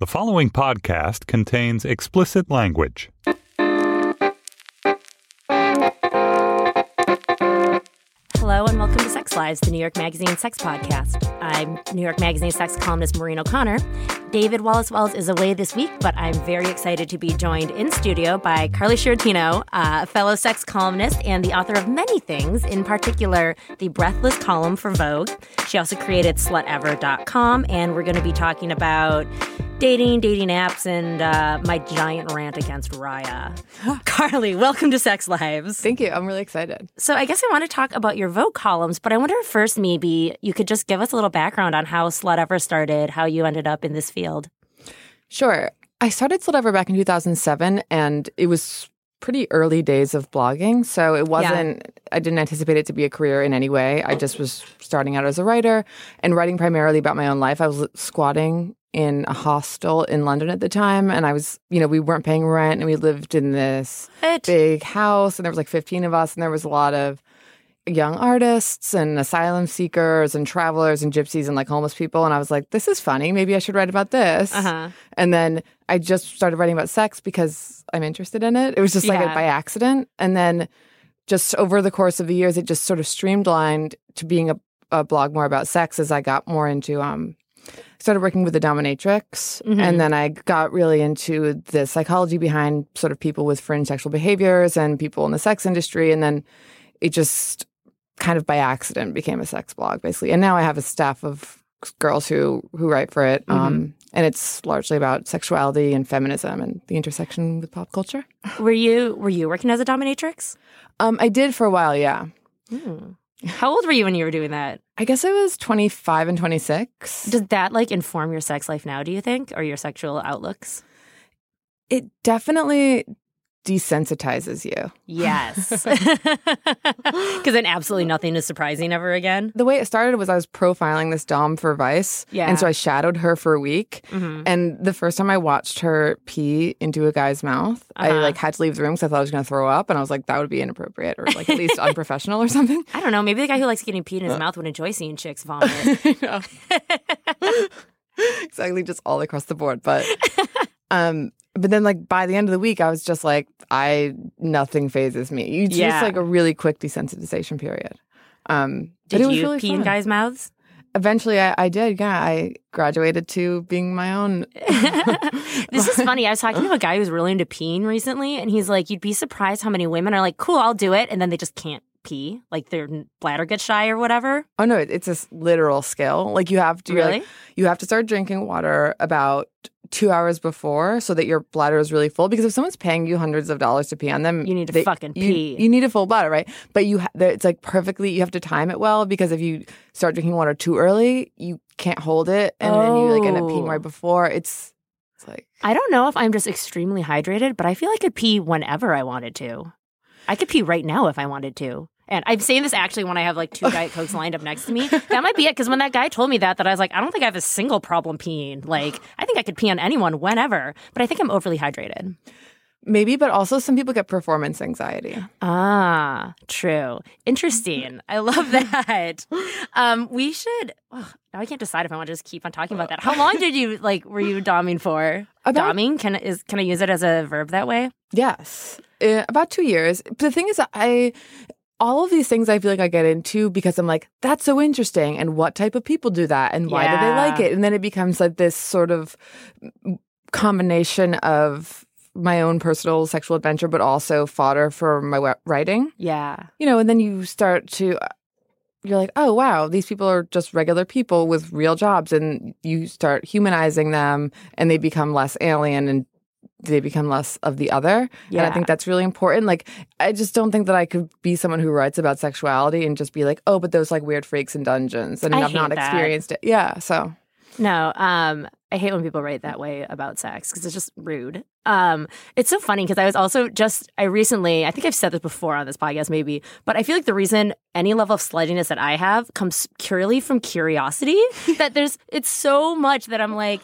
The following podcast contains explicit language. Hello and welcome to Sex Lives, the New York Magazine sex podcast. I'm New York Magazine sex columnist Maureen O'Connor. David Wallace Wells is away this week, but I'm very excited to be joined in studio by Karley Sciortino, a fellow sex columnist and the author of many things, in particular the Breathless column for Vogue. She also created slutever.com, and we're going to be talking about dating, dating apps, and uh, my giant rant against Raya. Karley, welcome to Sex Lives. Thank you. I'm really excited. So I guess I want to talk about your Vogue columns, but I wonder if first maybe you could just give us a little background on how Slutever started, how you ended up in this field. Sure. I started Slutever back in 2007, and it was pretty early days of blogging. So it wasn't, I didn't anticipate it to be a career in any way. I just was starting out as a writer and writing primarily about my own life. I was squatting in a hostel in London at the time. And I was, you know, we weren't paying rent and we lived in this What? big house and there was like 15 of us and there was a lot of young artists and asylum seekers and travelers and gypsies and like homeless people and I was like this is funny maybe I should write about this Uh-huh. and then I just started writing about sex because I'm interested in it it was just like Yeah. by accident and then just over the course of the years it just sort of streamlined to being a, a blog more about sex as I got more into um started working with the dominatrix Mhm. and then I got really into the psychology behind sort of people with fringe sexual behaviors and people in the sex industry and then it just kind of by accident became a sex blog basically and now I have a staff of girls who who write for it um and it's largely about sexuality and feminism and the intersection with pop culture Were you were you working as a dominatrix? um I did for a while yeah Hmm. How old were you when you were doing that? I guess I was 25 and 26 Does that like inform your sex life now, do you think? Or your sexual outlooks? it definitely desensitizes you Yes. Because then absolutely nothing is surprising ever again. the way it started was I was profiling this dom for Vice. Yeah. And so I shadowed her for a week. Mhm. And the first time I watched her pee into a guy's mouth, I Uh-huh. like had to leave the room because I thought I was going to throw up. And I was like, that would be inappropriate or like at least unprofessional or something. I don't know. Maybe the guy who likes getting peed in his mouth would enjoy seeing chicks vomit. Exactly, just all across the board. But um, but then like by the end of the week, I was just like, I nothing phases me. You Yeah. just like a really quick desensitization period. Um, Did you really pee in guys' mouths? Eventually, I, I did. Yeah, I graduated to being my own. this is funny. I was talking to a guy who's really into peeing recently, and he's like, "You'd be surprised how many women are like, cool, I'll do it,' and then they just can't pee, like their bladder gets shy or whatever." Oh no, it- it's a literal skill. Like you have to Really? like, you have to start drinking water about two hours before so that your bladder is really full. Because if someone's paying you hundreds of dollars to pee on them, You need to they- fucking pee. You, need a full bladder, right? But you, ha- it's like perfectly. You have to time it well because if you start drinking water too early, you can't hold it, and then you like end up peeing Oh. right before. It's, it's like I don't know if I'm just extremely hydrated, but I feel like I could pee whenever I wanted to. I could pee right now if I wanted to. And I'm saying this actually when I have like two Diet Cokes lined up next to me. That might be it. Because when that guy told me that, that I was like, I don't think I have a single problem peeing. Like, I think I could pee on anyone whenever, but I think I'm overly hydrated. maybe, but also some people get performance anxiety. Ah, true. Interesting. I love that. Um, we should. ugh, now I can't decide if I want to just keep on talking about that. How long did you like? Were you doming for? About- doming can is can I use it as a verb that way? Yes, uh, about two years. But the thing is, I all of these things I feel like I get into because I'm like, that's so interesting, and what type of people do that, and why do they like it, and then it becomes like this sort of combination of my own personal sexual adventure, but also fodder for my writing. Yeah. You know, and then you start to. Uh, you're like, oh wow, these people are just regular people with real jobs, and you start humanizing them, and they become less alien and they become less of the other. Yeah. And I think that's really important. Like, I just don't think that I could be someone who writes about sexuality and just be like, oh, but those like weird freaks in dungeons. And I I've not that. experienced it. Yeah. So, No, um, I hate when people write that way about sex because it's just rude. Um, it's so funny because I was also just I recently I think I've said this before on this podcast maybe, but I feel like the reason any level of sluttiness that I have comes purely from curiosity. that there's it's so much that I'm like.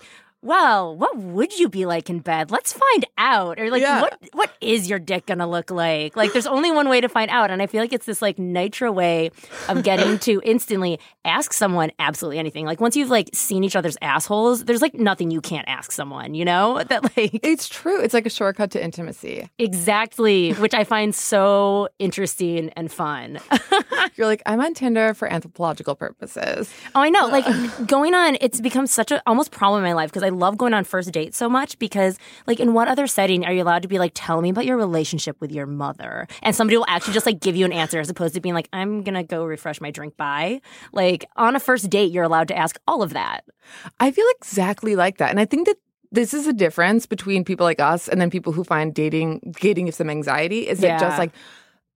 Well, what would you be like in bed? Let's find out. Or like, Yeah. what what is your dick gonna look like? Like, there's only one way to find out, and I feel like it's this like nitro way of getting to instantly ask someone absolutely anything. Like once you've like seen each other's assholes, there's like nothing you can't ask someone. You know that like It's true. It's like a shortcut to intimacy. exactly, which I find so interesting and fun. You're like, I'm on Tinder for anthropological purposes. Oh, I know. Like going on, it's become such a almost problem in my life because I love going on first dates so much. Because like, in what other setting are you allowed to be like, tell me about your relationship with your mother, and somebody will actually just like give you an answer as opposed to being like, I'm gonna go refresh my drink. by. Like on a first date, you're allowed to ask all of that. I feel exactly like that. And I think that this is a difference between people like us and then people who find dating dating gives them anxiety. Is Yeah. it just like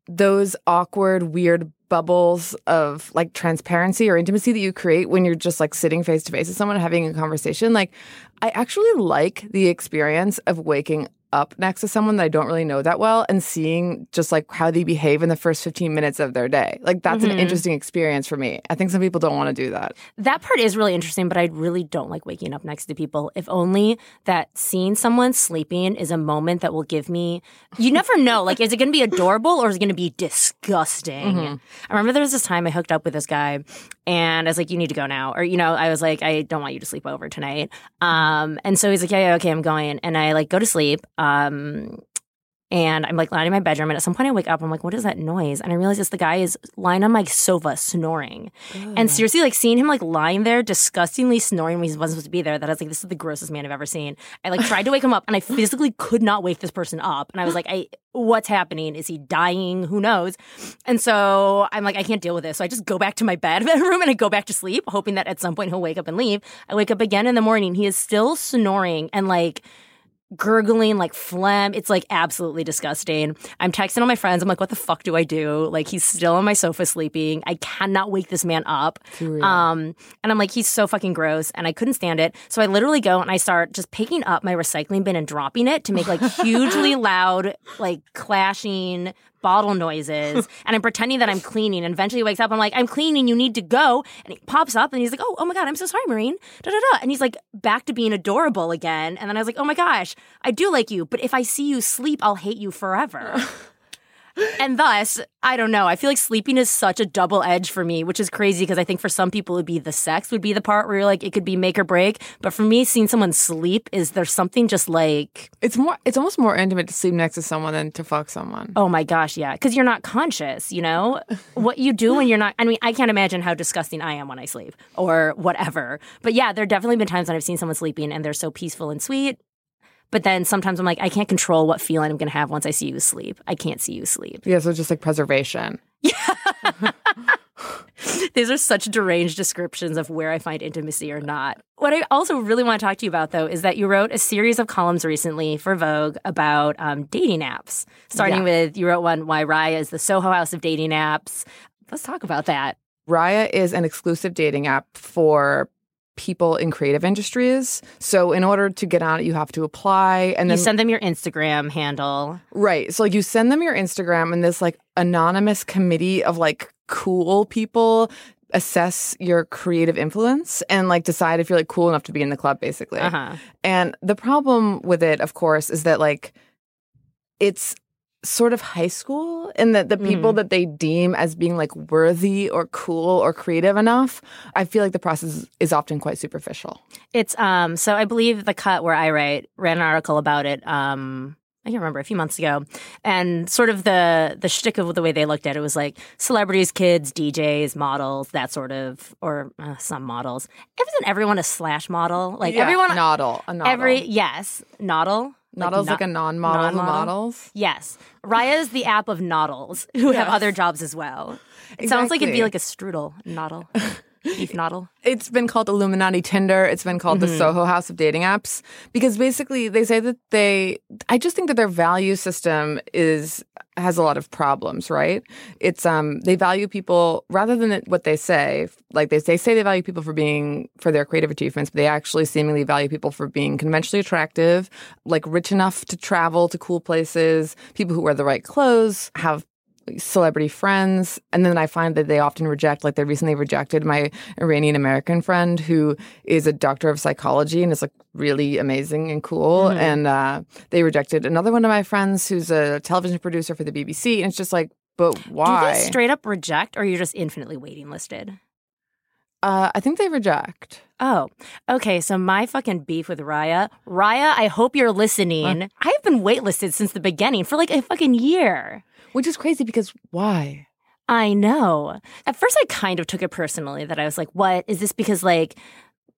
those awkward, weird bubbles of like transparency or intimacy that you create when you're just like sitting face to face with someone having a conversation? Like I actually like the experience of waking up next to someone that I don't really know that well and seeing just like how they behave in the first 15 minutes of their day. Like that's an interesting experience for me. I think some people don't want to do that. That part is really interesting, but I really don't like waking up next to people. If only that seeing someone sleeping is a moment that will give me. You never know. Like, is it going to be adorable or is it going to be disgusting? I remember there was this time I hooked up with this guy, and I was like, "You need to go now," or you know, I was like, "I don't want you to sleep over tonight." Um, and so he's like, "Yeah, yeah, okay, I'm going," and I like go to sleep. Um, and I'm like lying in my bedroom, and at some point I wake up. I'm like, "What is that noise?" And I realize this the guy is lying on my sofa snoring. And seriously, like seeing him like lying there, disgustingly snoring when he wasn't supposed to be there, that I was like, this is the grossest man I've ever seen. I like tried to wake him up, and I physically could not wake this person up. And I was like, I, what's happening? Is he dying? Who knows? And so I'm like, I can't deal with this. So I just go back to my bed bedroom and I go back to sleep, hoping that at some point he'll wake up and leave. I wake up again in the morning. He is still snoring and like gurgling like phlegm. It's like absolutely disgusting. I'm texting all my friends. I'm like, what the fuck do I do? Like he's still on my sofa sleeping. I cannot wake this man up. Um, and I'm like, he's so fucking gross, and I couldn't stand it. So I literally go and I start just picking up my recycling bin and dropping it to make like hugely loud, like clashing bottle noises and I'm pretending that I'm cleaning and eventually he wakes up I'm like I'm cleaning you need to go and he pops up and he's like oh oh my god I'm so sorry Maureen da da da and he's like back to being adorable again and then I was like oh my gosh I do like you but if I see you sleep I'll hate you forever and thus I don't know I feel like sleeping is such a double edge for me which is crazy because I think for some people it would be the sex would be the part where you're like it could be make or break but for me seeing someone sleep is there something just like It's more it's almost more intimate to sleep next to someone than to fuck someone. Oh my gosh, yeah. Because you're not conscious, you know? what you do when you're not. I mean, I can't imagine how disgusting I am when I sleep or whatever. But yeah, there have definitely been times when I've seen someone sleeping and they're so peaceful and sweet. But then sometimes I'm like, I can't control what feeling I'm going to have once I see you sleep. I can't see you sleep. Yeah, so just like preservation. Yeah. These are such deranged descriptions of where I find intimacy or not. What I also really want to talk to you about, though, is that you wrote a series of columns recently for Vogue about um, dating apps. Starting Yeah. with, you wrote one, Why Raya is the Soho House of dating apps. Let's talk about that. Raya is an exclusive dating app for people in creative industries. So in order to get on it, you have to apply and You then send them your Instagram handle. right. So like you send them your Instagram and this like anonymous committee of like cool people assess your creative influence and like decide if you're like cool enough to be in the club basically. Uh huh. And the problem with it, of course, is that like it's sort of high school in that the people that they deem as being like worthy or cool or creative enough, I feel like the process is often quite superficial. It's um. So I believe the cut where I write ran an article about it. Um. I can't remember a few months ago, and sort of the the shtick of the way they looked at it was like celebrities, kids, DJs, models, that sort of, or uh, some models. Isn't everyone a slash model? Like Yeah, everyone, Noddle. A noddle. every yes, nodel. Noddle's like, no- a non-model non-model? models. Yes, Raya is the app of noddles who have other jobs as well. It sounds like it'd be like a strudel noddle, beef noddle. It's been called Illuminati Tinder. It's been called Mm-hmm. the Soho House of dating apps because basically they say that they. I just think that their value system is has a lot of problems. Right? It's um they value people rather than what they say. Like they they say they value people for being for their creative achievements, but they actually seemingly value people for being conventionally attractive, like rich enough to travel to cool places, people who wear the right clothes, have celebrity friends and then i find that they often reject like they recently rejected my iranian american friend who is a doctor of psychology and is like really amazing and cool. Mhm. And uh, they rejected another one of my friends who's a television producer for the BBC. And it's just like, but why? Do they straight up reject, or you're just infinitely waiting listed? Uh, I think they reject. Oh, okay. So my fucking beef with Raya, Raya, I hope you're listening. I've been waitlisted since the beginning for like a fucking year. Which is crazy because why? I know. At first, I kind of took it personally that I was like, what? Is this because like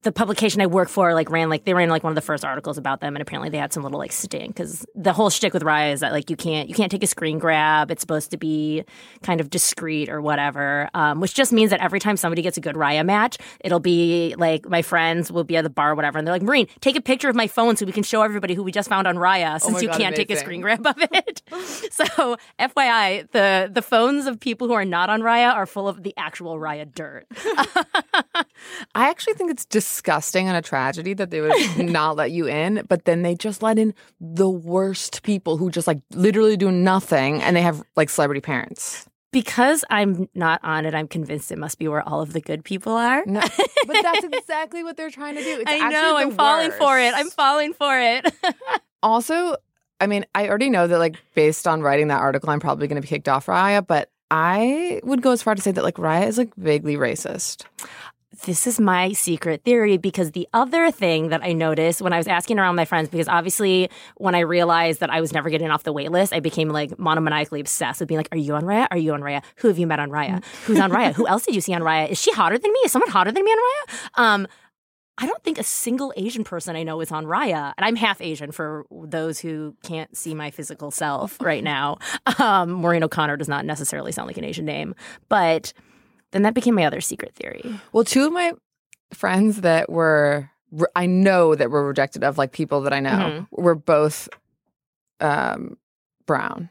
the publication I work for like ran like they ran like one of the first articles about them and apparently they had some little like stink because the whole shtick with Raya is that like you can't you can't take a screen grab. It's supposed to be kind of discreet or whatever, um, which just means that every time somebody gets a good Raya match, it'll be like my friends will be at the bar or whatever and they're like, Maureen, take a picture of my phone so we can show everybody who we just found on Raya since my you God, can't take a screen grab of it. so FYI, the the phones of people who are not on Raya are full of the actual Raya dirt. I actually think it's disgusting and a tragedy that they would not let you in, but then they just let in the worst people who just like literally do nothing and they have like celebrity parents. Because I'm not on it, I'm convinced it must be where all of the good people are. No, but that's exactly what they're trying to do. It's I know, I'm falling for it. I'm falling for it. also, I mean, I already know that like based on writing that article, I'm probably going to be kicked off Raya, but I would go as far to say that like Raya is like vaguely racist. This is my secret theory because the other thing that I noticed when I was asking around my friends, because obviously when I realized that I was never getting off the wait list, I became like monomaniacally obsessed with being like, Are you on Raya? Are you on Raya? Who have you met on Raya? Who's on Raya? Who else did you see on Raya? Is she hotter than me? Is someone hotter than me on Raya? Um, I don't think a single Asian person I know is on Raya. And I'm half Asian for those who can't see my physical self right now. Um, Maureen O'Connor does not necessarily sound like an Asian name. But then that became my other secret theory. Well, two of my friends that were re- I know that were rejected of like people that I know Mhm. were both um brown.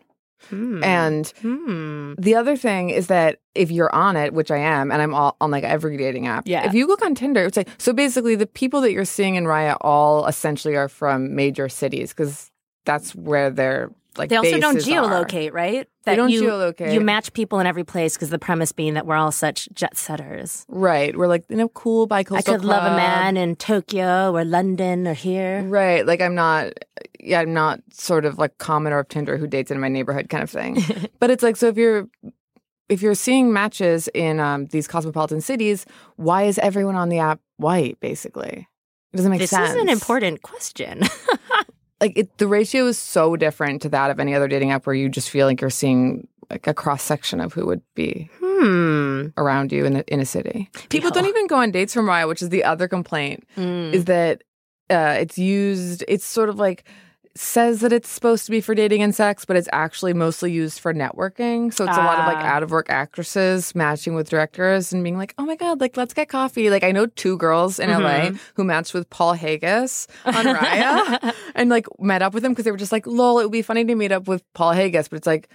Hmm. And Hmm. the other thing is that if you're on it, which I am, and I'm all on like every dating app. Yeah. If you look on Tinder, it's like so basically the people that you're seeing in Raya all essentially are from major cities because that's where they're like. They also don't bases are. geolocate, right? They don't you, geolocate. You match people in every place because the premise being that we're all such jet setters. Right. We're like in a cool bi-coastal I could love a man in Tokyo or London or here. Right. Like I'm not yeah, I'm not sort of like commenter of Tinder who dates in my neighborhood kind of thing. but it's like so if you're if you're seeing matches in um, these cosmopolitan cities, why is everyone on the app white? Basically, it doesn't make This sense. This is an important question. Like it, the ratio is so different to that of any other dating app, where you just feel like you're seeing like a cross section of who would be hmm. around you in a, in a city. People don't even go on dates from Raya, which is the other complaint. Mm. is that uh, it's used it's sort of like says that it's supposed to be for dating and sex but it's actually mostly used for networking so it's a lot of like Ah. out of work actresses matching with directors and being like oh my god like let's get coffee like i know two girls in Mm-hmm. la who matched with paul haggis on raya and like met up with him because they were just like lol it would be funny to meet up with paul haggis but it's like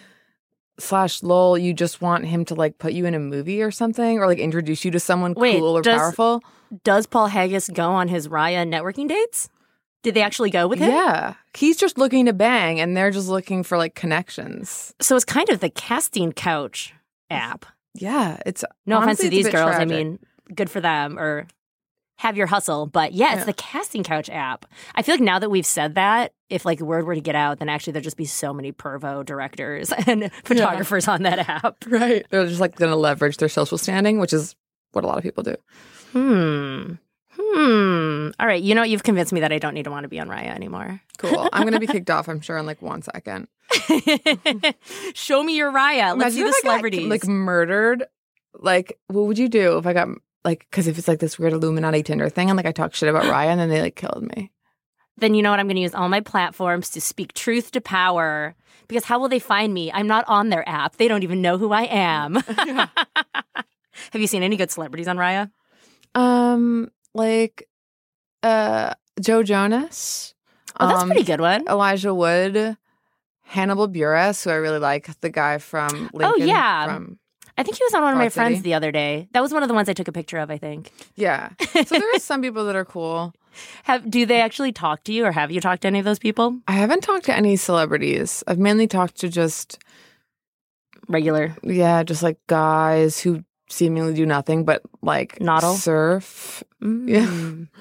slash lol you just want him to like put you in a movie or something or like introduce you to someone Wait, cool or does- powerful Does Paul Haggis go on his Raya networking dates? Did they actually go with him? Yeah. He's just looking to bang and they're just looking for like connections. So it's kind of the casting couch app. Yeah. It's No offense to these girls. tragic. I mean, good for them or have your hustle. But yeah, it's Yeah. the casting couch app. I feel like now that we've said that, if like word were to get out, then actually there'd just be so many pervo directors and photographers on that app. Right. They're just like going to leverage their social standing, which is what a lot of people do. Hmm. Hmm. All right. You know, you've convinced me that I don't need to want to be on Raya anymore. Cool. I'm going to be kicked off, I'm sure, in like one second. Show me your Raya. Let's see Imagine the if I got, like murdered. Like, what would you do if I got, like, because if it's like this weird Illuminati Tinder thing and like I talk shit about Raya and then they like killed me. then you know what? I'm going to use all my platforms to speak truth to power. Because how will they find me? I'm not on their app. They don't even know who I am. Have you seen any good celebrities on Raya? Um, like, uh, Joe Jonas. Oh, that's a um, pretty good one. Elijah Wood, Hannibal Buress, who I really like, the guy from Lincoln. Oh, yeah. From, I think he was on one of my Broad friends the other day. That was one of the ones I took a picture of, I think. yeah. So there are some people that are cool. Have do they actually talk to you or have you talked to any of those people? I haven't talked to any celebrities. I've mainly talked to just, Regular. yeah, just like guys who seemingly do nothing but like Noddle? surf. Mm. Yeah.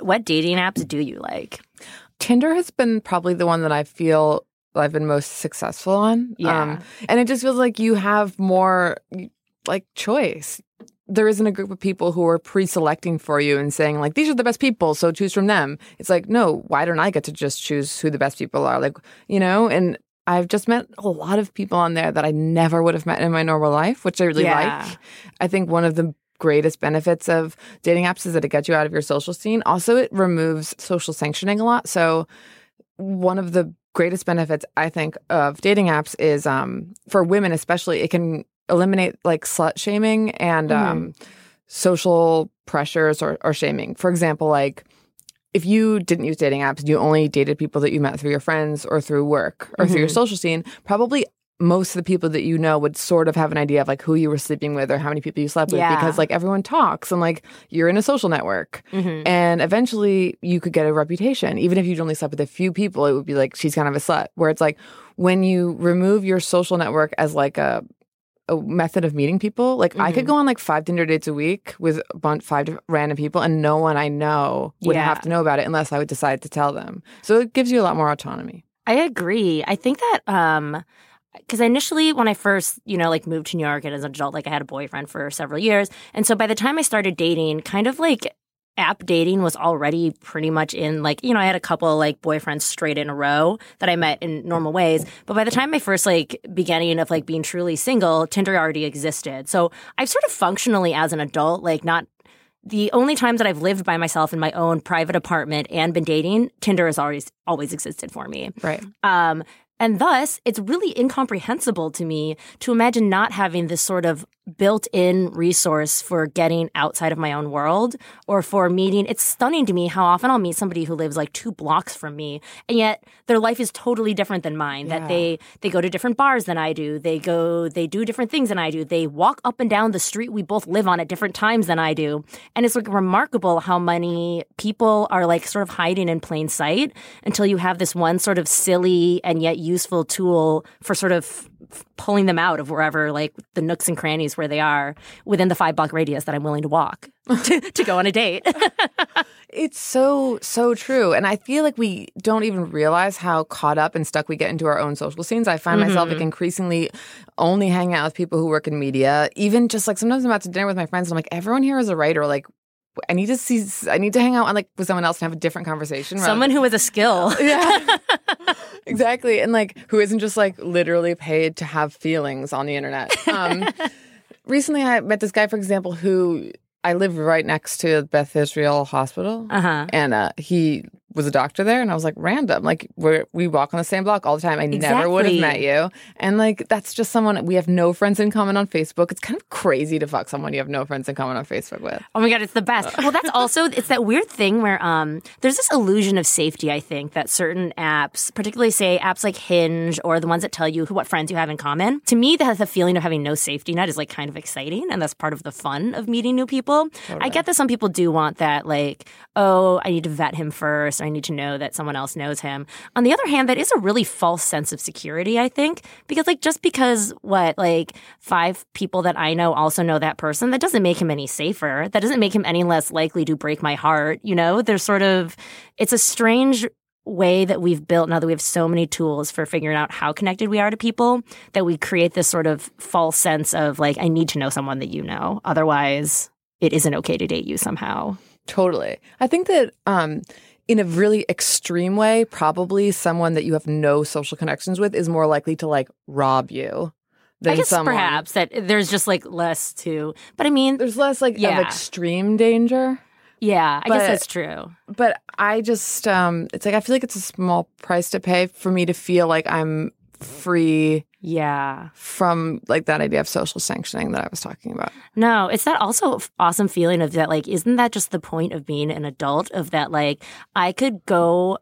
what dating apps do you like? Tinder has been probably the one that I feel I've been most successful on. Yeah. Um, and it just feels like you have more like choice. There isn't a group of people who are pre-selecting for you and saying like these are the best people, so choose from them. It's like no, why don't I get to just choose who the best people are? Like you know, and I've just met a lot of people on there that I never would have met in my normal life, which I really Yeah. like. I think one of the greatest benefits of dating apps is that it gets you out of your social scene. Also, it removes social sanctioning a lot. So one of the greatest benefits I think of dating apps is um, for women especially it can eliminate like slut shaming and um, social pressures or, or shaming. For example, like if you didn't use dating apps and you only dated people that you met through your friends or through work or through your mm-hmm. social scene, probably most of the people that you know would sort of have an idea of like who you were sleeping with or how many people you slept with Yeah. because like everyone talks and like you're in a social network. Mm-hmm. And eventually you could get a reputation. Even if you'd only slept with a few people it would be like she's kind of a slut. Where it's like when you remove your social network as like a a method of meeting people like i could go on like five dinner dates a week with a bunch five random people and no one i know would Yeah. have to know about it unless i would decide to tell them so it gives you a lot more autonomy I agree. I think that um because initially when I first, you know, like moved to New York and as an adult, like I had a boyfriend for several years. And so by the time I started dating, kind of like app dating was already pretty much in like, you know, I had a couple like boyfriends straight in a row that I met in normal ways. But by the time my first like beginning of like being truly single, Tinder already existed. So I've sort of functionally as an adult, like not the only times that I've lived by myself in my own private apartment and been dating, Tinder has always always existed for me. right Um, and thus, it's really incomprehensible to me to imagine not having this sort of built in resource for getting outside of my own world or for meeting. It's stunning to me how often I'll meet somebody who lives like two blocks from me, and yet their life is totally different than mine. That they they go to different bars than I do. They go they do different things than I do. They walk up and down the street we both live on at different times than I do. And it's like remarkable how many people are like sort of hiding in plain sight until you have this one sort of silly and yet useful tool for sort of pulling them out of wherever like the nooks and crannies where they are within the five block radius that I'm willing to walk to, to go on a date. It's so, so true. And I feel like we don't even realize how caught up and stuck we get into our own social scenes. I find myself like mm-hmm. increasingly only hanging out with people who work in media. Even just like sometimes I'm out to dinner with my friends and I'm like, everyone here is a writer. Like, I need to see, I need to hang out on like with someone else and have a different conversation. Someone who has a skill. yeah. exactly. And like who isn't just like literally paid to have feelings on the internet. Um, recently I met this guy, for example, who I live right next to Beth Israel Hospital. Uh-huh. And uh, he was a doctor there, and I was like, random. Like, we we walk on the same block all the time. I never would have met you. And like, that's just someone we have no friends in common on Facebook. It's kind of crazy to fuck someone you have no friends in common on Facebook with. Oh my god, it's the best. Well, that's also it's that weird thing where um there's this illusion of safety. I think that certain apps, particularly say apps like Hinge or the ones that tell you who what friends you have in common, to me that the feeling of having no safety net is like kind of exciting, and that's part of the fun of meeting new people. I get that some people do want that, like oh, I need to vet him first, I need to know that someone else knows him. On the other hand, that is a really false sense of security. I think because like just because what like five people that I know also know that person, that doesn't make him any safer. That doesn't make him any less likely to break my heart. You know, there's sort of it's a strange way that we've built now that we have so many tools for figuring out how connected we are to people that we create this sort of false sense of like I need to know someone that you know otherwise it isn't okay to date you somehow. Totally. I think that um, in a really extreme way, probably someone that you have no social connections with is more likely to like rob you than I guess someone. perhaps that there's just like less to but I mean There's less like Yeah. of extreme danger. yeah, I but- guess that's true. But I just, um, it's like I feel like it's a small price to pay for me to feel like I'm free Yeah. from like that idea of social sanctioning that I was talking about. No, it's that also awesome feeling of that, like, isn't that just the point of being an adult? Of that, like, I could go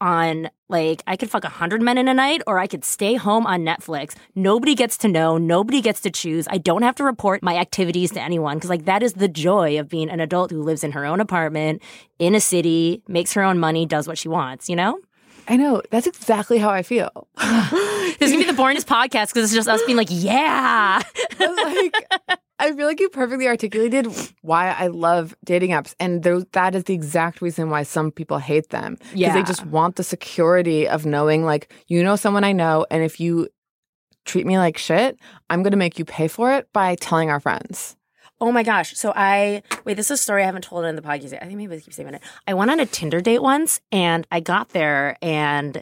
on, like, I could fuck a hundred men in a night, or I could stay home on Netflix. Nobody gets to know, nobody gets to choose. I don't have to report my activities to anyone because, like, that is the joy of being an adult who lives in her own apartment in a city, makes her own money, does what she wants, you know? I know. That's exactly how I feel. this is gonna be the boringest podcast because it's just us being like, yeah. like, I feel like you perfectly articulated why I love dating apps, and th- that is the exact reason why some people hate them. Because Yeah. they just want the security of knowing, like, you know, someone I know, and if you treat me like shit, I'm to make you pay for it by telling our friends. Oh my gosh. So I wait, this is a story I haven't told in the podcast yet. I think maybe I keep saving it. I went on a Tinder date once and I got there and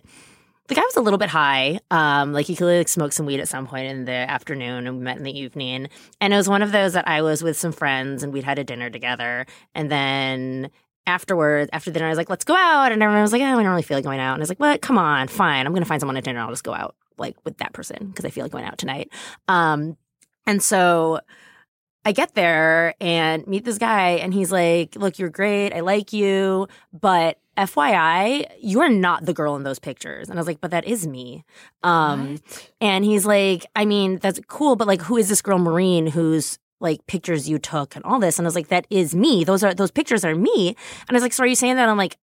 the guy was a little bit high. Um, like he clearly like smoked some weed at some point in the afternoon and we met in the evening. And it was one of those that I was with some friends and we'd had a dinner together. And then afterwards, after dinner, I was like, let's go out. And everyone was like, oh, I don't really feel like going out. And I was like, what? Come on, fine. I'm gonna find someone at dinner. And I'll just go out like with that person because I feel like going out tonight. Um, and so I get there and meet this guy, and he's like, Look, you're great. I like you. But FYI, you're not the girl in those pictures. And I was like, But that is me. Um, and he's like, I mean, that's cool, but like, who is this girl, Maureen, who's like pictures you took and all this? And I was like, That is me. Those are, those pictures are me. And I was like, So are you saying that I'm like,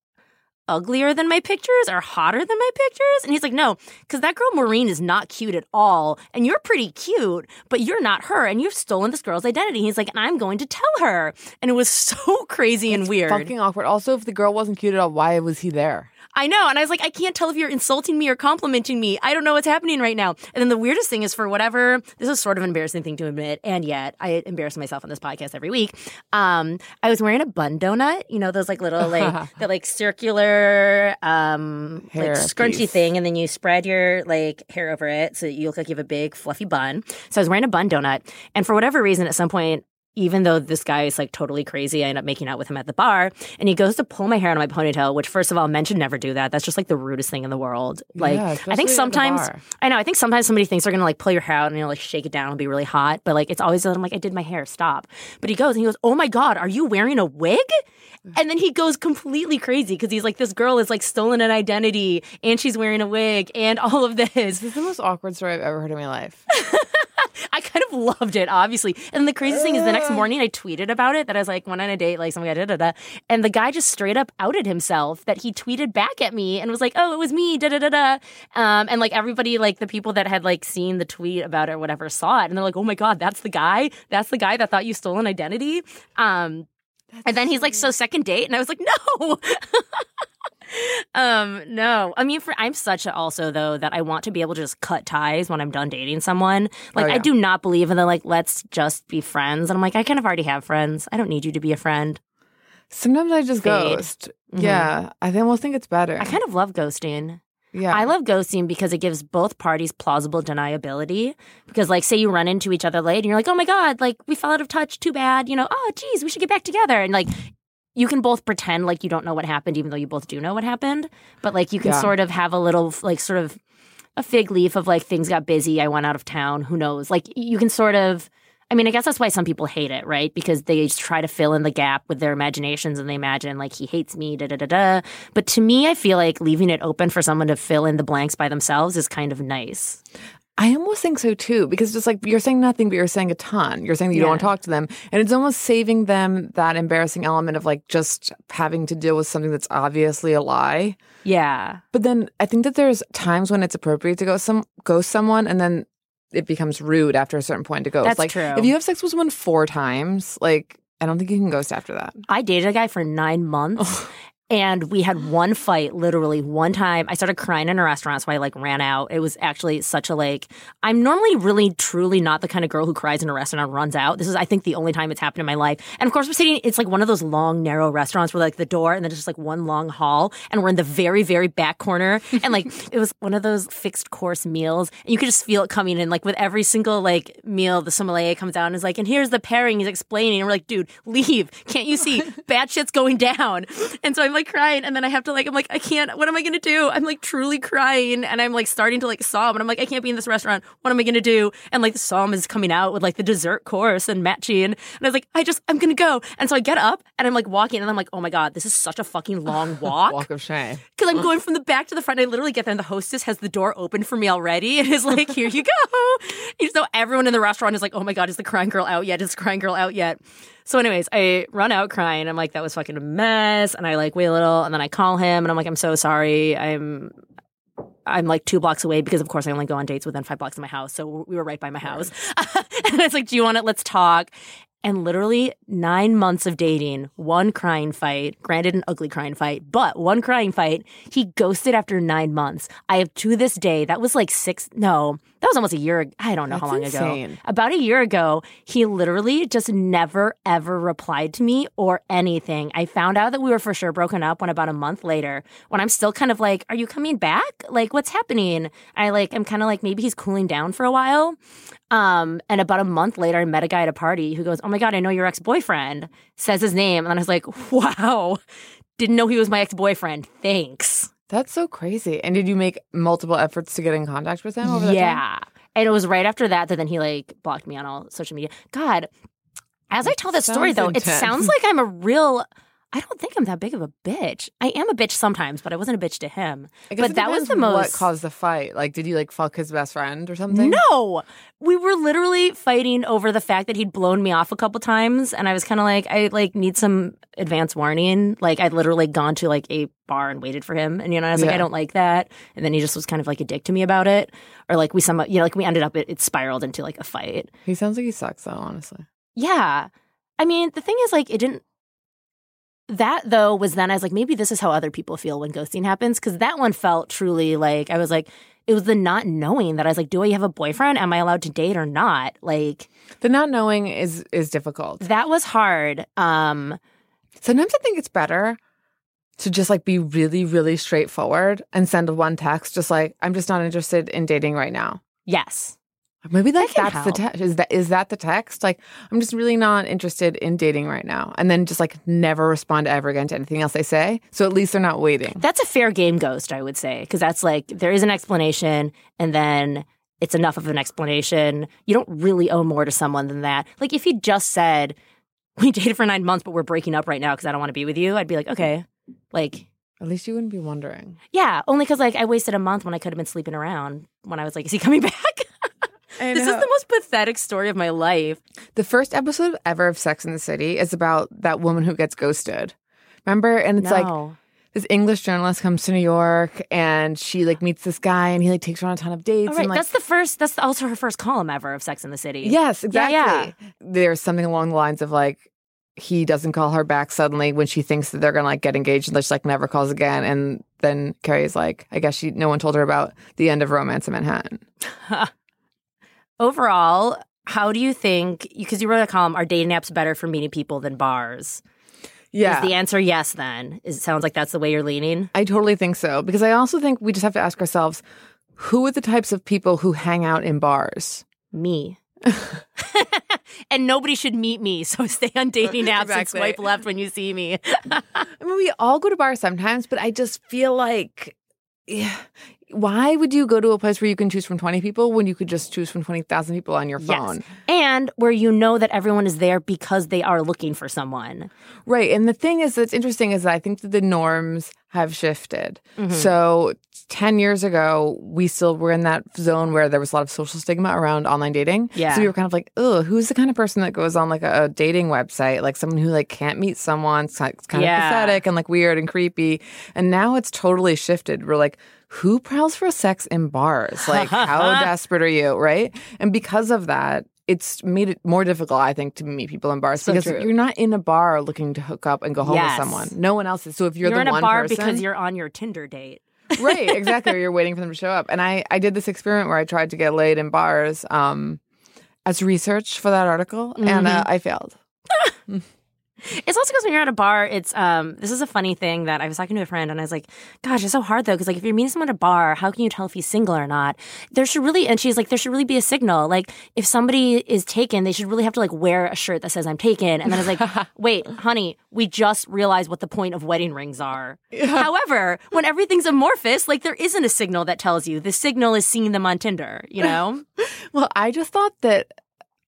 uglier than my pictures or hotter than my pictures? And he's like, no, because that girl Maureen is not cute at all. And you're pretty cute, but you're not her. And you've stolen this girl's identity. He's like, and I'm going to tell her. And it was so crazy and weird. Fucking awkward. Also, if the girl wasn't cute at all, why was he there? I know. And I was like, I can't tell if you're insulting me or complimenting me. I don't know what's happening right now. And then the weirdest thing is for whatever, this is sort of an embarrassing thing to admit. And yet I embarrass myself on this podcast every week. Um, I was wearing a bun donut, you know, those like little, like, the like circular, um, Hair like scrunchy piece. thing. And then you spread your like hair over it. So you look like you have a big fluffy bun. So I was wearing a bun donut. And for whatever reason, at some point, even though this guy is like totally crazy, I end up making out with him at the bar, and he goes to pull my hair out of my ponytail. Which, first of all, men should never do that. That's just like the rudest thing in the world. Like, Yeah, I think sometimes. I know. I think sometimes somebody thinks they're gonna like pull your hair out and you know like shake it down and be really hot, but like it's always I'm like I did my hair, stop. But he goes and he goes, oh my god, are you wearing a wig? And then he goes completely crazy because he's like, this girl is like stolen an identity and she's wearing a wig and all of this. This is the most awkward story I've ever heard in my life. I kind of loved it, obviously. And the craziest thing is the next morning I tweeted about it that I was like, went on a date, like some guy da da da. And the guy just straight up outed himself that he tweeted back at me and was like, oh, it was me, da da da da. Um, and like everybody, like the people that had like seen the tweet about it or whatever saw it. And they're like, oh my God, that's the guy? That's the guy that thought you stole an identity? Um, and then he's like, so second date? And I was like, no. um, no. I mean, for I'm such a also though that I want to be able to just cut ties when I'm done dating someone. Like Oh, I do not believe in the like let's just be friends. And I'm like, I kind of already have friends. I don't need you to be a friend. Sometimes I just Fade. ghost. Mhm. Yeah, I think- almost think it's better. I kind of love ghosting. yeah. I love ghosting because it gives both parties plausible deniability. Because, like, say you run into each other late and you're like, oh my God, like, we fell out of touch, too bad. You know, oh, geez, we should get back together. And, like, you can both pretend like you don't know what happened, even though you both do know what happened. But, like, you can Yeah. sort of have a little, like, sort of a fig leaf of, like, things got busy. I went out of town. Who knows? Like, you can sort of. I mean, I guess that's why some people hate it, right? Because they just try to fill in the gap with their imaginations and they imagine like he hates me, da da da da. But to me, I feel like leaving it open for someone to fill in the blanks by themselves is kind of nice. I almost think so too, because just like you're saying nothing, but you're saying a ton. You're saying that you don't want to talk to them. And it's almost saving them that embarrassing element of like just having to deal with something that's obviously a lie. Yeah. But then I think that there's times when it's appropriate to go some ghost someone and then it becomes rude after a certain point to go. That's like true. if you have sex with someone four times, like I don't think you can ghost after that. I dated a guy for nine months. And we had one fight, literally one time. I started crying in a restaurant, so I like ran out. It was actually such a like. I'm normally really, truly not the kind of girl who cries in a restaurant and runs out. This is, I think, the only time it's happened in my life. And of course, we're sitting. It's like one of those long, narrow restaurants where like the door and then just like one long hall, and we're in the very, very back corner. And like it was one of those fixed course meals, and you could just feel it coming in. Like with every single like meal, the sommelier comes out and is like, "And here's the pairing." He's explaining, and we're like, "Dude, leave! Can't you see bad shit's going down?" And so I'm like crying, and then I have to like, I'm like, I can't. What am I gonna do? I'm like truly crying, and I'm like starting to like sob, and I'm like, I can't be in this restaurant. What am I gonna do? And like the som is coming out with like the dessert course and matching, and I was like, I just, I'm gonna go. And so I get up, and I'm like walking, and I'm like, oh my god, this is such a fucking long walk Walk of shame. because I'm going from the back to the front. I literally get there, and the hostess has the door open for me already, and is like, "Here you go." Even though everyone in the restaurant is like, "Oh my god, is the crying girl out yet? Is the crying girl out yet?" So, anyways, I run out crying. I'm like, "That was fucking a mess," and I like wait a little, and then I call him, and I'm like, "I'm so sorry. I'm I'm like two blocks away because, of course, I only go on dates within five blocks of my house. So we were right by my house. and it's like, do you want it? Let's talk. And literally nine months of dating, one crying fight, granted an ugly crying fight, but one crying fight. He ghosted after nine months. I have to this day, that was like six, no, that was almost a year. Ago. I don't know That's how long insane. ago. About a year ago, he literally just never ever replied to me or anything. I found out that we were for sure broken up when about a month later, when I'm still kind of like, are you coming back? Like, what's happening? I like, I'm kind of like, maybe he's cooling down for a while. Um, and about a month later, I met a guy at a party who goes, Oh my God, I know your ex boyfriend, says his name. And then I was like, Wow, didn't know he was my ex boyfriend. Thanks. That's so crazy. And did you make multiple efforts to get in contact with him over yeah. And it was right after that that then he like blocked me on all social media. God, as I tell this story though, it sounds like I'm a real. I don't think I'm that big of a bitch. I am a bitch sometimes, but I wasn't a bitch to him. I guess But that was the most- What caused the fight? Like, did you like fuck his best friend or something? No, we were literally fighting over the fact that he'd blown me off a couple times, and I was kind of like, I like need some advance warning. Like I'd literally gone to like a bar and waited for him, and you know, I was like, I don't like that, and then he just was kind of like a dick to me about it, or like we some, you know, like we ended up it, it spiraled into like a fight. He sounds like he sucks, though. Honestly. Yeah, I mean, the thing is, like, it didn't. That though was then I was like, maybe this is how other people feel when ghosting happens because that one felt truly like I was like, it was the not knowing that I was like, do I have a boyfriend? Am I allowed to date or not? Like The not knowing is is difficult. that was hard. Um, Sometimes I think it's better to just like be really, really straightforward and send one text, just like I'm just not interested in dating right now. yes, Maybe like can that's the text. Is that is that the text? Like I'm just really not interested in dating right now, and then just like never respond ever again to anything else they say. So at least they're not waiting. that's a fair game ghost, I would say, because that's like there is an explanation, and then it's enough of an explanation. You don't really owe more to someone than that. Like if he just said, "We dated for nine months, but we're breaking up right now because I don't want to be with you," I'd be like, okay, like. At least you wouldn't be wondering. Yeah, only because like I wasted a month when I could have been sleeping around. When I was like, "Is he coming back?" This is the most pathetic story of my life. The first episode ever of Sex in the City is about that woman who gets ghosted. Remember? And it's like this English journalist comes to New York and she like meets this guy and he like takes her on a ton of dates. All right, and, like, that's the first. That's also her first column ever of Sex in the City. Yes, exactly. yeah. There's something along the lines of like he doesn't call her back suddenly when she thinks that they're gonna like get engaged and she like never calls again. And then Carrie's like, I guess she no one told her about the end of Romance in Manhattan. Overall, how do you think? Because you wrote a column, are dating apps better for meeting people than bars? Yeah. Is the answer yes? Then it sounds like that's the way you're leaning. I totally think so. Because I also think we just have to ask ourselves, who are the types of people who hang out in bars? Me. and nobody should meet me, so stay on dating apps and Exactly. swipe left when you see me. I mean, we all go to bars sometimes, but I just feel like, yeah, why would you go to a place where you can choose from 20 people when you could just choose from 20,000 people on your phone? Yes. And where you know that everyone is there because they are looking for someone. Right. And the thing is that's interesting is that I think that the norms have shifted. Mm-hmm. So 10 years ago, we still were in that zone where there was a lot of social stigma around online dating. Yeah. So we were kind of like, oh, who's the kind of person that goes on like a, a dating website? Like someone who like can't meet someone, it's kind kind Yeah. of pathetic and like weird and creepy. And now it's totally shifted. We're like, who prowls for sex in bars? Like, how desperate are you? Right. And because of that, it's made it more difficult, I think, to meet people in bars So because true. you're not in a bar looking to hook up and go home Yes. with someone. No one else is. So if you're, You're, the in a bar person, because you're on your Tinder date. right, exactly, or you're waiting for them to show up. And I, I did this experiment where I tried to get laid in bars um, as research for that article, and uh, I failed. It's also because when you're at a bar, it's um. This is a funny thing that I was talking to a friend, and I was like, "Gosh, it's so hard though, because like if you're meeting someone at a bar, how can you tell if he's single or not? There should really." And she's like, "There should really be a signal. Like if somebody is taken, they should really have to like wear a shirt that says I'm taken." And then I was like, "Wait, honey, we just realized what the point of wedding rings are. However, when everything's amorphous, like there isn't a signal that tells you. The signal is seeing them on Tinder. You know Well, I just thought that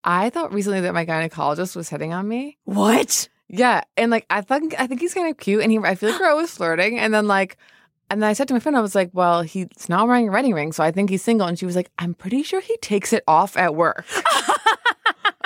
I thought recently that my gynecologist was hitting on me. what? Yeah, and like I think I think he's kind of cute, and he I feel like we're always flirting, and then like. And then I said to my friend, I was like, well, he's not wearing a wedding ring, so I think he's single. And she was like, I'm pretty sure he takes it off at work.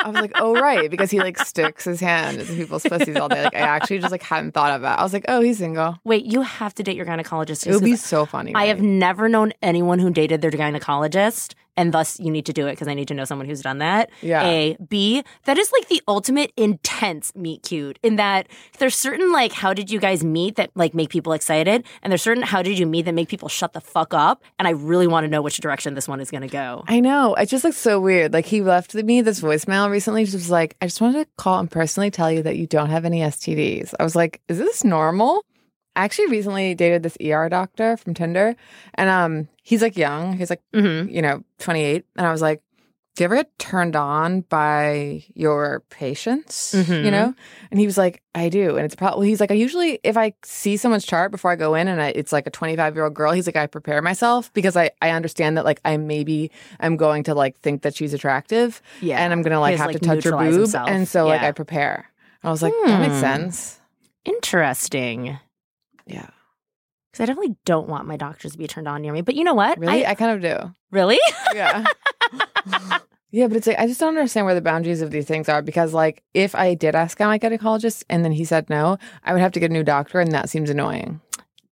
I was like, oh right, because he like sticks his hand into people's pussies all day. Like I actually just like hadn't thought of that. I was like, oh, he's single. Wait, you have to date your gynecologist. It would be so funny. I right? have never known anyone who dated their gynecologist, and thus you need to do it because I need to know someone who's done that. Yeah. A B. That is like the ultimate intense meet cute. In that there's certain like how did you guys meet that like make people excited, and there's certain how did you meet that make people shut the fuck up. And I really want to know which direction this one is going to go. I know. It just looks so weird. Like he left me this voicemail recently. Just was like, I just wanted to call and personally tell you that you don't have any STDs. I was like, is this normal? I actually recently dated this ER doctor from Tinder, and um, he's like young. He's like, Mm-hmm. you know, 28. And I was like, do you ever get turned on by your patients? Mhm. You know? And he was like, I do. And it's probably, he's like, I usually, if I see someone's chart before I go in and I, it's like a 25 year old girl, he's like, I prepare myself because I, I understand that like I maybe I'm going to like think that she's attractive Yeah. and I'm going to like has have to, to touch her boob. himself. And so like I prepare. I was like, that makes Hmm. sense. Interesting. Yeah. Because I definitely don't want my doctors to be turned on near me. But you know what? Really? I, I kind of do. really? Yeah. yeah, but it's like I just don't understand where the boundaries of these things are because like if I did ask my gynecologist and then he said no, I would have to get a new doctor and that seems annoying.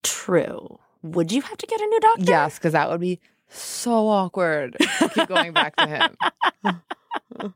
True. Would you have to get a new doctor? Yes, because that would be so awkward. to Keep going back to him.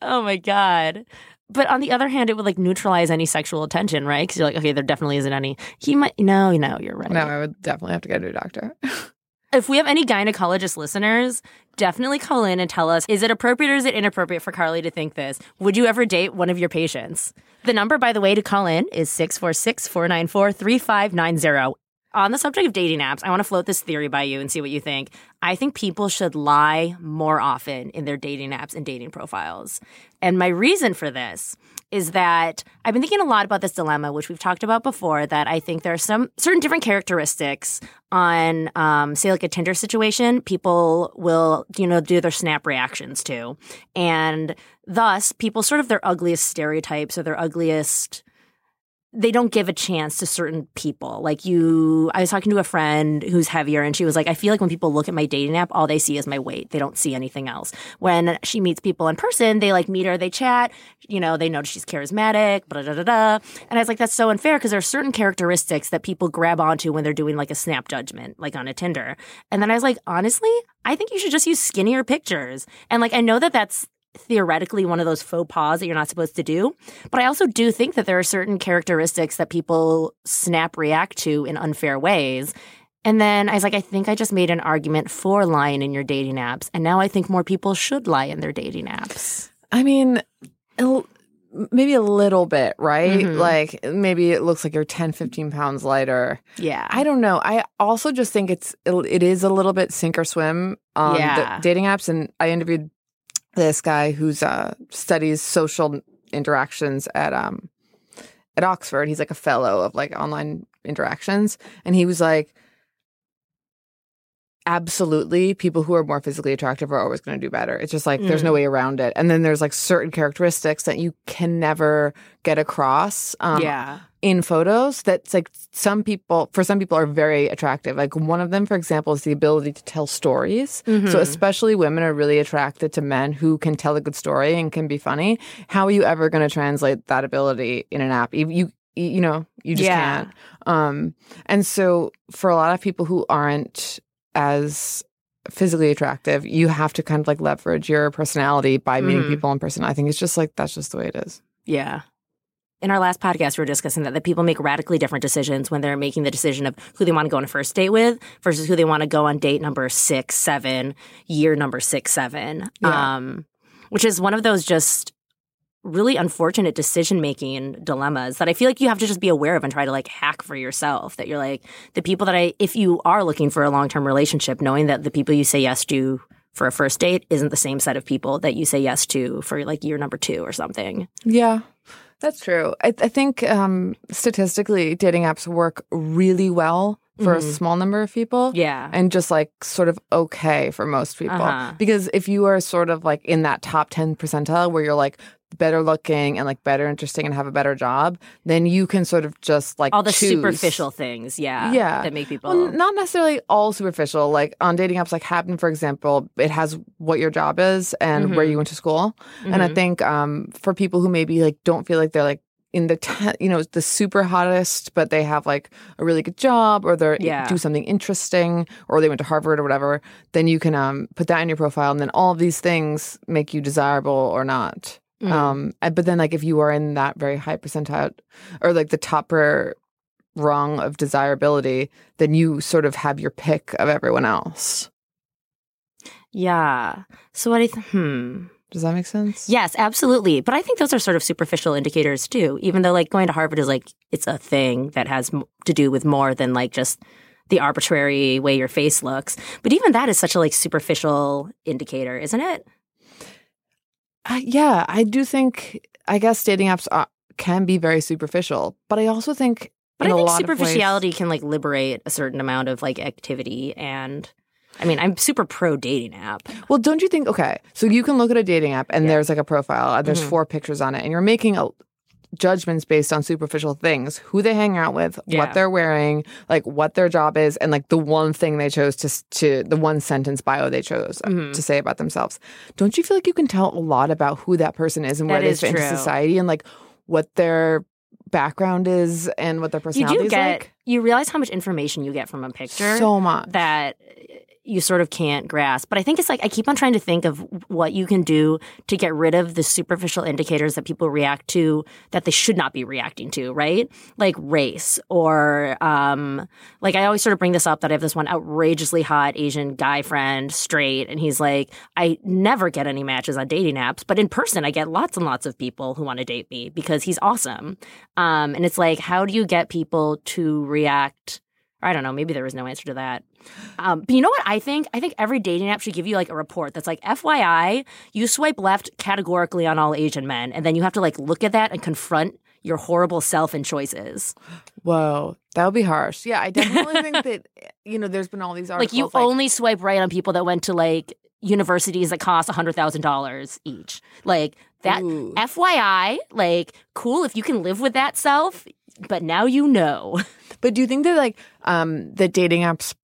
Oh my god. But on the other hand, it would like neutralize any sexual attention, right? Because you're like, okay, there definitely isn't any. He might. No, no, you're right. No, I would definitely have to go to a doctor. If we have any gynecologist listeners, definitely call in and tell us: is it appropriate or is it inappropriate for Karley to think this? Would you ever date one of your patients? The number, by the way, to call in is 646 494 3590. On the subject of dating apps, I want to float this theory by you and see what you think. I think people should lie more often in their dating apps and dating profiles. And my reason for this is that I've been thinking a lot about this dilemma, which we've talked about before, that I think there are some certain different characteristics on, um, say, like a Tinder situation, people will, you know, do their snap reactions to. And thus, people sort of their ugliest stereotypes or their ugliest they don't give a chance to certain people. Like you, I was talking to a friend who's heavier, and she was like, I feel like when people look at my dating app, all they see is my weight. They don't see anything else. When she meets people in person, they like meet her, they chat, you know, they notice she's charismatic, blah, da, da, da. And I was like, that's so unfair because there are certain characteristics that people grab onto when they're doing like a snap judgment, like on a Tinder. And then I was like, honestly, I think you should just use skinnier pictures. And like, I know that that's theoretically one of those faux pas that you're not supposed to do. But I also do think that there are certain characteristics that people snap react to in unfair ways. And then I was like, I think I just made an argument for lying in your dating apps. And now I think more people should lie in their dating apps. I mean, maybe a little bit, right? Mhm. Like maybe it looks like you're 10, 15 pounds lighter. Yeah. I don't know. I also just think it's it is a little bit sink or swim on Yeah. the dating apps. And I interviewed this guy who's uh studies social interactions at um at Oxford. He's like a fellow of like online interactions, and he was like. Absolutely, people who are more physically attractive are always going to do better. It's just like there's no way around it. And then there's like certain characteristics that you can never get across. Um, yeah. In photos that's like some people for some people are very attractive like one of them for example is the ability to tell stories so Mhm. especially women are really attracted to men who can tell a good story and can be funny how are you ever going to translate that ability in an app you you, you know you just Yeah. can't um and so for a lot of people who aren't as physically attractive you have to kind of like leverage your personality by meeting Mhm. people in person i think it's just like that's just the way it is Yeah. In our last podcast, we were discussing that, that people make radically different decisions when they're making the decision of who they want to go on a first date with versus who they want to go on date number six, seven, year number six, seven. Yeah. Um, which is one of those just really unfortunate decision making dilemmas that I feel like you have to just be aware of and try to like hack for yourself. That you're like, the people that I, if you are looking for a long term relationship, knowing that the people you say yes to for a first date isn't the same set of people that you say yes to for like year number two or something. Yeah, that's true. I, I think um, statistically, dating apps work really well for Mhm. a small number of people. Yeah. And just like sort of okay for most people. Uh-huh. Because if you are sort of like in that top 10 percentile where you're like better looking and like better interesting and have a better job, then you can sort of just like All the choose. superficial things, yeah. Yeah. That make people. Well, not necessarily all superficial. Like on dating apps like Happen, for example, it has what your job is and where Mhm. you went to school. And I Mhm. think um, for people who maybe like don't feel like they're like in the te- you know the super hottest, but they have like a really good job or they Yeah. do something interesting or they went to Harvard or whatever, then you can um, put that in your profile, and then all of these things make you desirable or not. Mm. Um, but then like if you are in that very high percentile or like the topper rung of desirability, then you sort of have your pick of everyone else. yeah. So what I th- hmm. Does that make sense? Yes, absolutely. But I think those are sort of superficial indicators too. Even though like going to Harvard is like it's a thing that has to do with more than like just the arbitrary way your face looks. But even that is such a like superficial indicator, isn't it? Uh, yeah, I do think. I guess dating apps are, can be very superficial, but I also think. But I think of ways- superficiality can like liberate a certain amount of like activity and I mean, I'm super pro dating app. Well, don't you think? Okay, so you can look at a dating app and Yeah. there's like a profile, and there's Mhm. four pictures on it, and you're making a, judgments based on superficial things: who they hang out with, Yeah. what they're wearing, like what their job is, and like the one thing they chose to to the one sentence bio they chose uh, Mhm. to say about themselves. Don't you feel like you can tell a lot about who that person is and where That they is fit into society and like what their background is and what their You personality do is get like? you realize how much information you get from a picture. So much. that you sort of can't grasp. But I think it's like I keep on trying to think of what you can do to get rid of the superficial indicators that people react to that they should not be reacting to, right? Like race or um like I always sort of bring this up that I have this one outrageously hot Asian guy friend, straight, and he's like, I never get any matches on dating apps, but in person I get lots and lots of people who want to date me because he's awesome. Um and it's like how do you get people to react I don't know. Maybe there was no answer to that. Um, but you know what I think? I think every dating app should give you like a report that's like, FYI, you swipe left categorically on all Asian men, and then you have to like look at that and confront your horrible self and choices. Whoa, that would be harsh. Yeah, I definitely think that you know there's been all these articles. Like you only swipe right on people that went to like universities that cost hundred thousand dollars each. Like that. Ooh. FYI, like cool if you can live with that self, but now you know. But do you think that like um the dating apps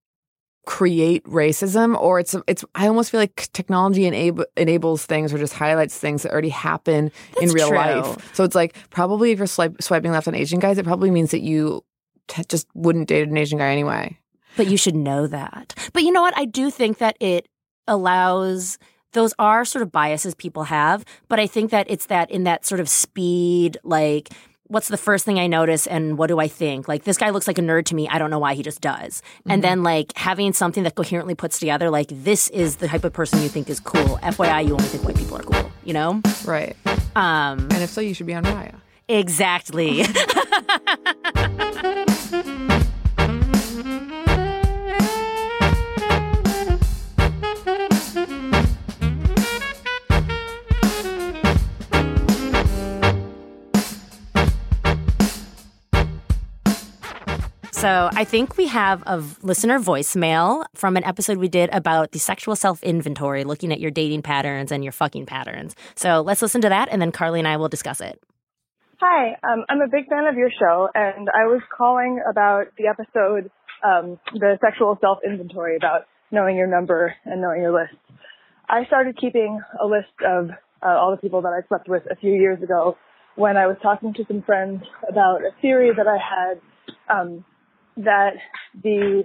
create racism or it's it's I almost feel like technology enable, enables things or just highlights things that already happen in real true. life. So it's like probably if you're swipe, swiping left on Asian guys, it probably means that you t- just wouldn't date an Asian guy anyway. But you should know that. But you know what? I do think that it allows those are sort of biases people have, but I think that it's that in that sort of speed, like what's the first thing I notice and what do I think? Like this guy looks like a nerd to me. I don't know why he just does. And then like having something that coherently puts together, like this is the type of person you think is cool. FYI, you only think white people are cool, you know? Right. Um And if so, you should be on Raya. exactly. So I think we have a listener voicemail from an episode we did about the sexual self inventory, looking at your dating patterns and your fucking patterns. So let's listen to that, and then Karley and I will discuss it. Hi, um, I'm a big fan of your show, and I was calling about the episode, um, the sexual self inventory, about knowing your number and knowing your list. I started keeping a list of uh, all the people that I slept with a few years ago when I was talking to some friends about a theory that I had um, that the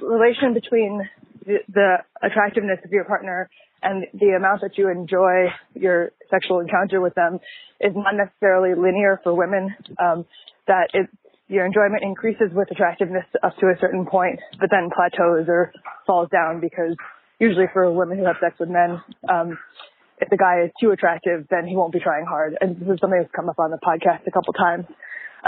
relation between the, the attractiveness of your partner and the amount that you enjoy your sexual encounter with them is not necessarily linear for women. Um, that it, your enjoyment increases with attractiveness up to a certain point, but then plateaus or falls down because usually for women who have sex with men, um, if the guy is too attractive, then he won't be trying hard. And this is something that's come up on the podcast a couple times.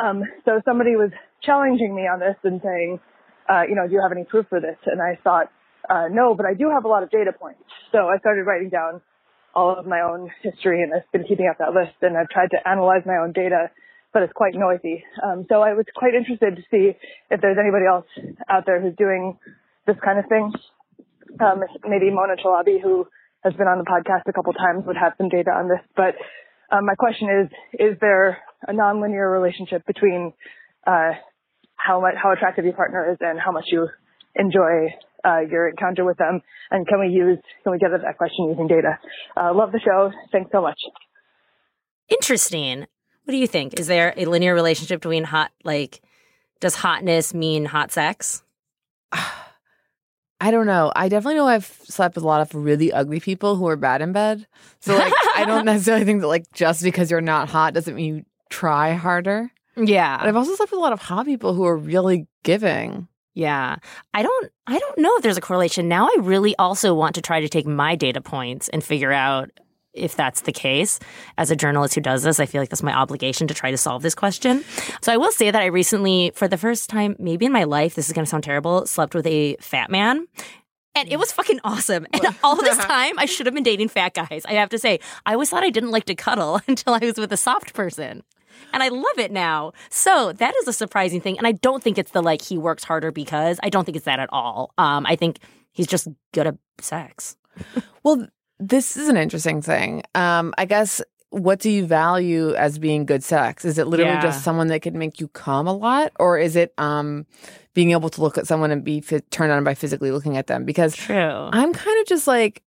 Um, so somebody was challenging me on this and saying, uh, you know, do you have any proof for this? And I thought, uh, no, but I do have a lot of data points. So I started writing down all of my own history and I've been keeping up that list and I've tried to analyze my own data but it's quite noisy. Um, so I was quite interested to see if there's anybody else out there who's doing this kind of thing. Um, maybe Mona Chalabi, who has been on the podcast a couple times, would have some data on this. But um, my question is: Is there a nonlinear relationship between uh, how much how attractive your partner is and how much you enjoy uh, your encounter with them? And can we use can we get at that question using data? Uh, love the show. Thanks so much. Interesting. What do you think? Is there a linear relationship between hot like does hotness mean hot sex? I don't know. I definitely know I've slept with a lot of really ugly people who are bad in bed. So like I don't necessarily think that like just because you're not hot doesn't mean you try harder. Yeah. But I've also slept with a lot of hot people who are really giving. Yeah. I don't I don't know if there's a correlation. Now I really also want to try to take my data points and figure out if that's the case. As a journalist who does this, I feel like that's my obligation to try to solve this question. So I will say that I recently, for the first time, maybe in my life, this is going to sound terrible, slept with a fat man. And it was fucking awesome. And all this time, I should have been dating fat guys. I have to say, I always thought I didn't like to cuddle until I was with a soft person. And I love it now. So that is a surprising thing. And I don't think it's the like he works harder because I don't think it's that at all. Um, I think he's just good at sex. well, this is an interesting thing. Um, I guess what do you value as being good sex? Is it literally Yeah. just someone that can make you come a lot, or is it um, being able to look at someone and be fi- turned on by physically looking at them? Because True. I'm kind of just like,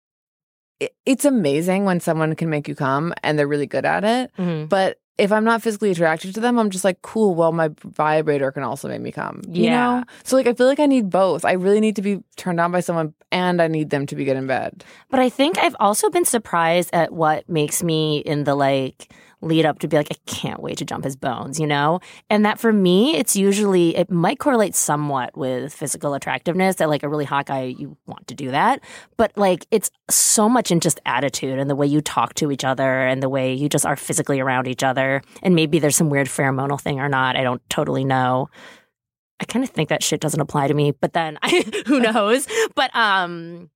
it, it's amazing when someone can make you come and they're really good at it. Mhm. But if I'm not physically attracted to them, I'm just like, cool. Well, my vibrator can also make me come. You Yeah. know? So like, I feel like I need both. I really need to be turned on by someone, and I need them to be good in bed. But I think I've also been surprised at what makes me in the like lead up to be like, I can't wait to jump his bones, you know? And that for me, it's usually, it might correlate somewhat with physical attractiveness that like a really hot guy, you want to do that. But like, it's so much in just attitude and the way you talk to each other and the way you just are physically around each other. And maybe there's some weird pheromonal thing or not. I don't totally know. I kind of think that shit doesn't apply to me, but then I, who knows? But, um,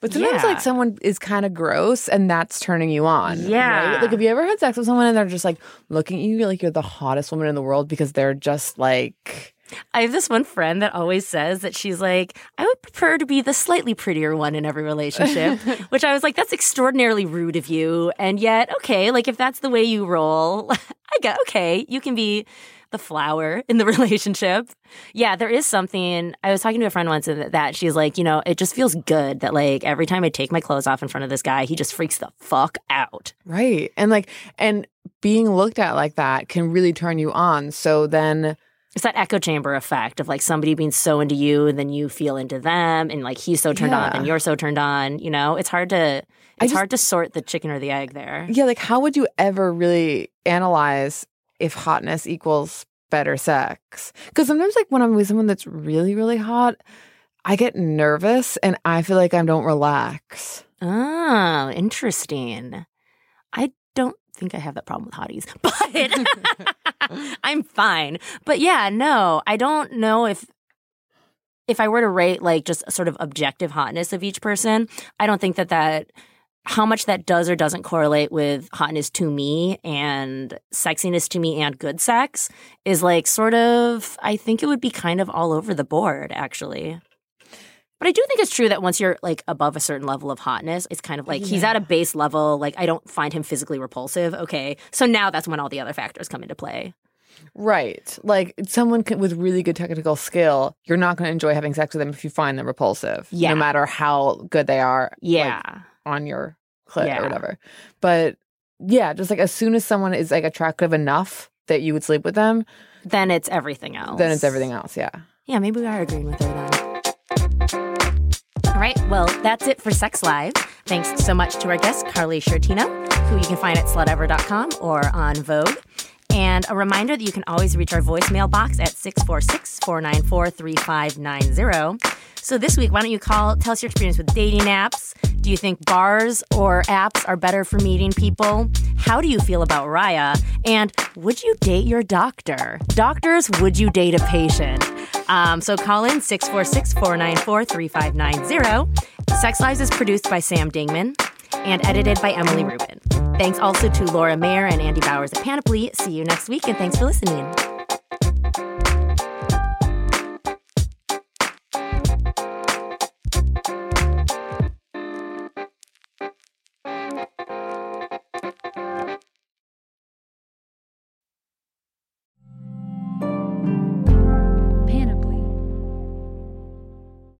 But sometimes, Yeah. like, someone is kind of gross and that's turning you on. Yeah. right? Like, have you ever had sex with someone and they're just like looking at you like you're the hottest woman in the world because they're just like, I have this one friend that always says that she's like, I would prefer to be the slightly prettier one in every relationship, which I was like, that's extraordinarily rude of you. And yet, okay, like if that's the way you roll, I get, okay, you can be the flower in the relationship. Yeah, there is something. I was talking to a friend once and that she's like, you know, it just feels good that like every time I take my clothes off in front of this guy, he just freaks the fuck out. right. And like, and being looked at like that can really turn you on. So then, it's that echo chamber effect of like somebody being so into you and then you feel into them and like he's so turned on and you're so turned on you know it's hard to it's just- hard to sort the chicken or the egg there yeah, like, how would you ever really analyze if hotness equals better sex? Because sometimes, like, when I'm with someone that's really, really hot, I get nervous and I feel like I don't relax. oh interesting think i have that problem with hotties but i'm fine but yeah no i don't know if if i were to rate like just sort of objective hotness of each person i don't think that that how much that does or doesn't correlate with hotness to me and sexiness to me and good sex is like sort of I think it would be kind of all over the board actually. But I do think it's true that once you're like above a certain level of hotness, it's kind of like he's at a base level. Like I don't find him physically repulsive. Okay, so now that's when all the other factors come into play. Right. Like someone can, with really good technical skill, you're not going to enjoy having sex with them if you find them repulsive. Yeah. No matter how good they are. like, Yeah, on your clit Yeah. or whatever. But yeah, just like as soon as someone is like attractive enough that you would sleep with them, then it's everything else. then it's everything else. Yeah. Yeah, maybe we are agreeing with her then. All right, well, that's it for Sex Live. Thanks so much to our guest, Karley Sciortino, who you can find at slutever.com or on Vogue. And a reminder that you can always reach our voicemail box at 646 494 3590. So this week, why don't you call, tell us your experience with dating apps? Do you think bars or apps are better for meeting people? How do you feel about Raya? And would you date your doctor? Doctors, would you date a patient? Um, so call in 646 494 3590. Sex Lives is produced by Sam Dingman and edited by Emily Rubin. Thanks also to Laura Mayer and Andy Bowers at Panoply. See you next week, and thanks for listening.